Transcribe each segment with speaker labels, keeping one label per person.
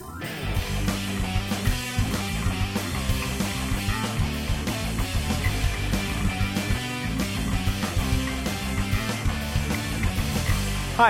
Speaker 1: Hi,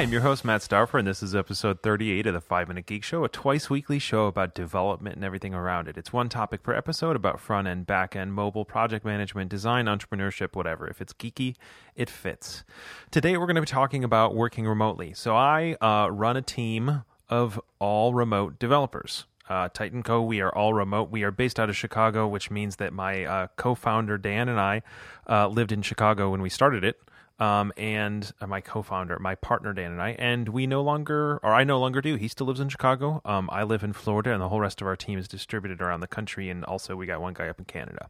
Speaker 1: I'm your host, Matt Stauffer, and this is episode 38 of the 5 Minute Geek Show, a twice weekly show about development and everything around it. It's one topic per episode about front end, back end, mobile, project management, design, entrepreneurship, whatever. If it's geeky, it fits. Today, we're going to be talking about working remotely. So, I uh, run a team of all remote developers. Uh, Tighten Co. We are all remote. We are based out of Chicago, which means that my uh, co-founder Dan and I uh, lived in Chicago when we started it um, and my co-founder, my partner Dan and I, and we no longer, or I no longer do. He still lives in Chicago. Um, I live in Florida, and the whole rest of our team is distributed around the country, and also we got one guy up in Canada.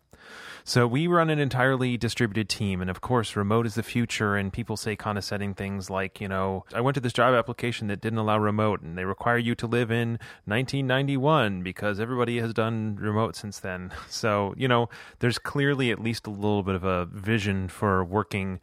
Speaker 1: So we run an entirely distributed team, and of course, remote is the future. And people say condescending things like, you know, I went to this job application that didn't allow remote, and they require you to live in 1991 because everybody has done remote since then. So you know, there's clearly at least a little bit of a vision for working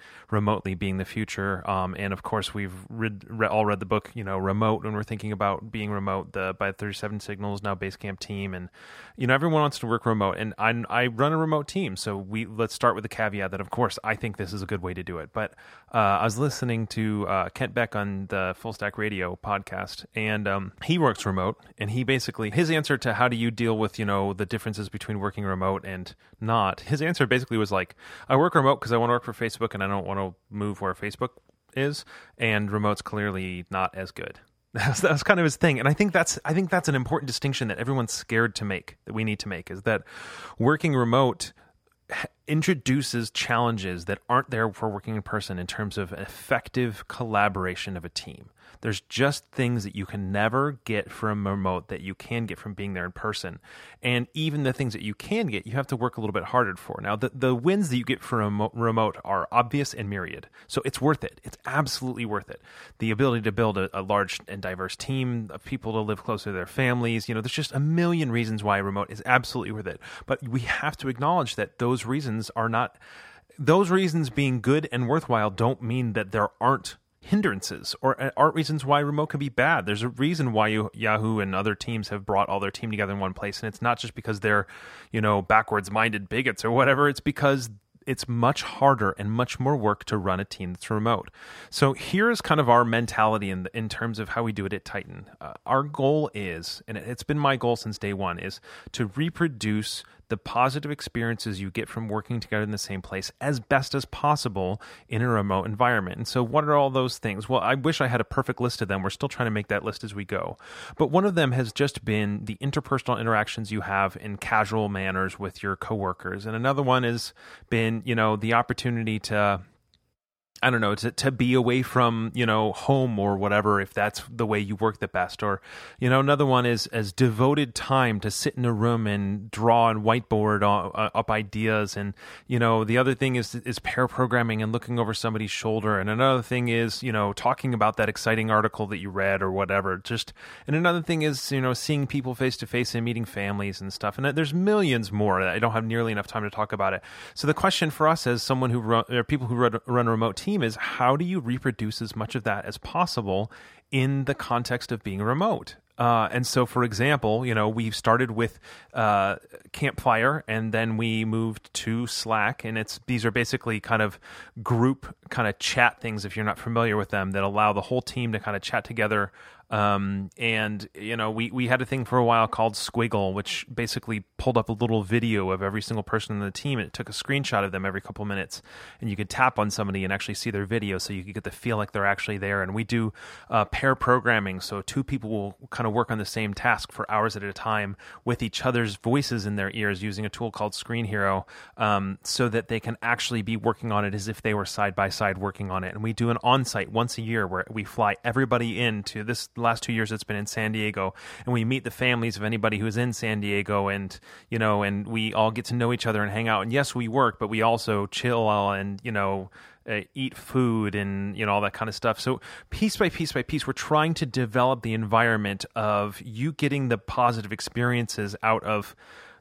Speaker 1: remotely being the future. Um, and of course, we've read, all read the book, you know, remote when we're thinking about being remote. The by 37 Signals now Basecamp team, and you know, everyone wants to work remote, and I I run a remote team. So we let's start with the caveat that, of course, I think this is a good way to do it. But uh, I was listening to uh, Kent Beck on the Full Stack Radio podcast, and um, he works remote, and he basically his answer to how do you deal with you know the differences between working remote and not. His answer basically was like, I work remote because I want to work for Facebook, and I don't want to move where Facebook is, and remote's clearly not as good. That's, that's kind of his thing, and I think that's I think that's an important distinction that everyone's scared to make that we need to make is that working remote introduces challenges that aren't there for working in person in terms of effective collaboration of a team. There's just things that you can never get from remote that you can get from being there in person. And even the things that you can get, you have to work a little bit harder for. Now, the, the wins that you get from remote are obvious and myriad. So it's worth it. It's absolutely worth it. The ability to build a, a large and diverse team of people to live closer to their families. You know, there's just a million reasons why remote is absolutely worth it. But we have to acknowledge that those reasons are not those reasons being good and worthwhile don't mean that there aren't hindrances or aren't reasons why remote can be bad. There's a reason why you, Yahoo and other teams have brought all their team together in one place, and it's not just because they're, you know, backwards minded bigots or whatever. It's because it's much harder and much more work to run a team that's remote. So here's kind of our mentality in in terms of how we do it at Tighten. Uh, our goal is, and it's been my goal since day one, is to reproduce the positive experiences you get from working together in the same place as best as possible in a remote environment. And so, what are all those things? Well, I wish I had a perfect list of them. We're still trying to make that list as we go. But one of them has just been the interpersonal interactions you have in casual manners with your coworkers. And another one has been, you know, the opportunity to I don't know, to, to be away from, you know, home or whatever, if that's the way you work the best. Or, you know, another one is as devoted time to sit in a room and draw and whiteboard uh, up ideas. And, you know, the other thing is, is pair programming and looking over somebody's shoulder. And another thing is, you know, talking about that exciting article that you read or whatever. Just, and another thing is, you know, seeing people face to face and meeting families and stuff. And there's millions more. I don't have nearly enough time to talk about it. So the question for us as someone who run, or people who run, run remote team is how do you reproduce as much of that as possible in the context of being remote? Uh, and so, for example, you know, we've started with uh, Campfire, and then we moved to Slack, and it's these are basically kind of group kind of chat things. If you're not familiar with them, that allow the whole team to kind of chat together um, and you know, we we had a thing for a while called Sqwiggle, which basically pulled up a little video of every single person in the team, and it took a screenshot of them every couple minutes, and you could tap on somebody and actually see their video, so you could get the feel like they're actually there. And we do uh, pair programming, so two people will kind of work on the same task for hours at a time with each other's voices in their ears, using a tool called Screenhero, um, so that they can actually be working on it as if they were side by side working on it. And we do an on-site once a year where we fly everybody into this the last two years it's been in San Diego, and we meet the families of anybody who's in San Diego, and you know, and we all get to know each other and hang out. And yes, we work, but we also chill and you know. Uh, eat food and you know all that kind of stuff. So piece by piece by piece, we're trying to develop the environment of you getting the positive experiences out of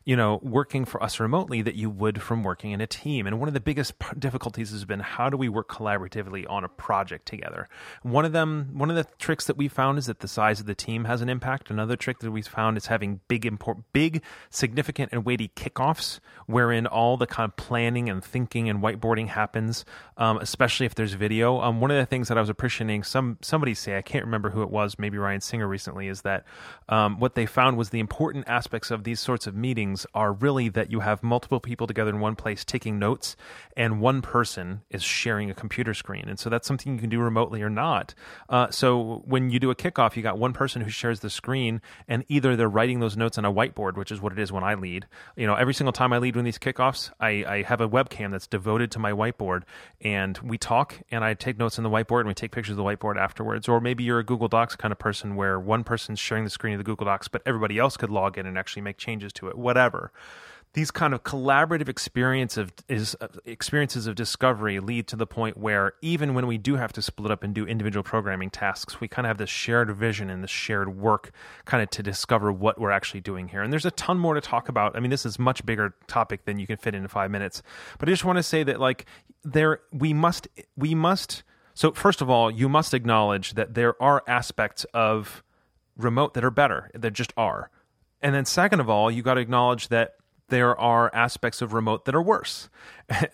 Speaker 1: you know, working for us remotely that you would from working in a team. And one of the biggest difficulties has been how do we work collaboratively on a project together? One of them, one of the tricks that we found is that the size of the team has an impact. Another trick that we found is having big, import, big, significant, and weighty kickoffs, wherein all the kind of planning and thinking and whiteboarding happens, um, especially if there's video. Um, one of the things that I was appreciating some somebody say, I can't remember who it was, maybe Ryan Singer recently, is that um, what they found was the important aspects of these sorts of meetings are really that you have multiple people together in one place taking notes, and one person is sharing a computer screen. And so that's something you can do remotely or not. Uh, so when you do a kickoff, you got one person who shares the screen, and either they're writing those notes on a whiteboard, which is what it is when I lead. You know, every single time I lead one of these kickoffs, I, I have a webcam that's devoted to my whiteboard, and we talk, and I take notes on the whiteboard, and we take pictures of the whiteboard afterwards. Or maybe you're a Google Docs kind of person where one person's sharing the screen of the Google Docs, but everybody else could log in and actually make changes to it. Whatever these kind of collaborative experience of is uh, experiences of discovery lead to the point where even when we do have to split up and do individual programming tasks, we kind of have this shared vision and this shared work kind of to discover what we're actually doing here. And there's a ton more to talk about. I mean, this is much bigger topic than you can fit in five minutes. But I just want to say that like there we must we must so first of all, you must acknowledge that there are aspects of remote that are better. That just are. And then second of all, you got to acknowledge that there are aspects of remote that are worse.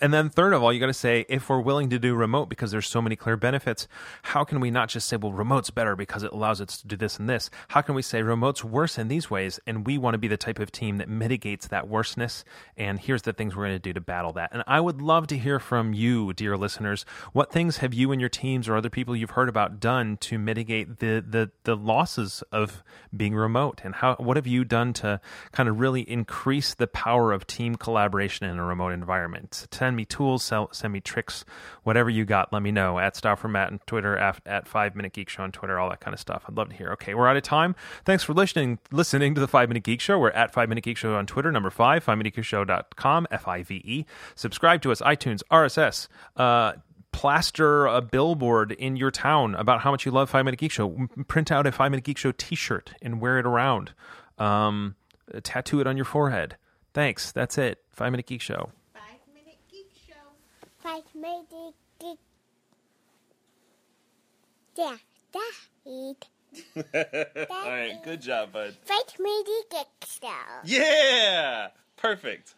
Speaker 1: And then third of all, you got to say if we're willing to do remote because there's so many clear benefits, how can we not just say well remote's better because it allows us to do this and this? How can we say remote's worse in these ways and we want to be the type of team that mitigates that worseness and here's the things we're going to do to battle that. And I would love to hear from you, dear listeners, what things have you and your teams or other people you've heard about done to mitigate the the the losses of being remote and how what have you done to kind of really increase the power of team collaboration in a remote environment? Send me tools, send me tricks, whatever you got. Let me know at stauffermatt on Twitter, at, at Five Minute Geek Show on Twitter, all that kind of stuff. I'd love to hear. Okay, we're out of time. Thanks for listening. Listening to the Five Minute Geek Show. We're at Five Minute Geek Show on Twitter. Number five, Five Minute Geek Show.com, F I V E. Subscribe to us, iTunes, RSS. Uh, plaster a billboard in your town about how much you love Five Minute Geek Show. Print out a Five Minute Geek Show T-shirt and wear it around. Um, tattoo it on your forehead. Thanks. That's it. Five Minute Geek Show. Five minute geek. Show. Five Minute Geek. Yeah, that All right, good job, bud.
Speaker 2: Five minute geek show.
Speaker 1: Yeah, perfect.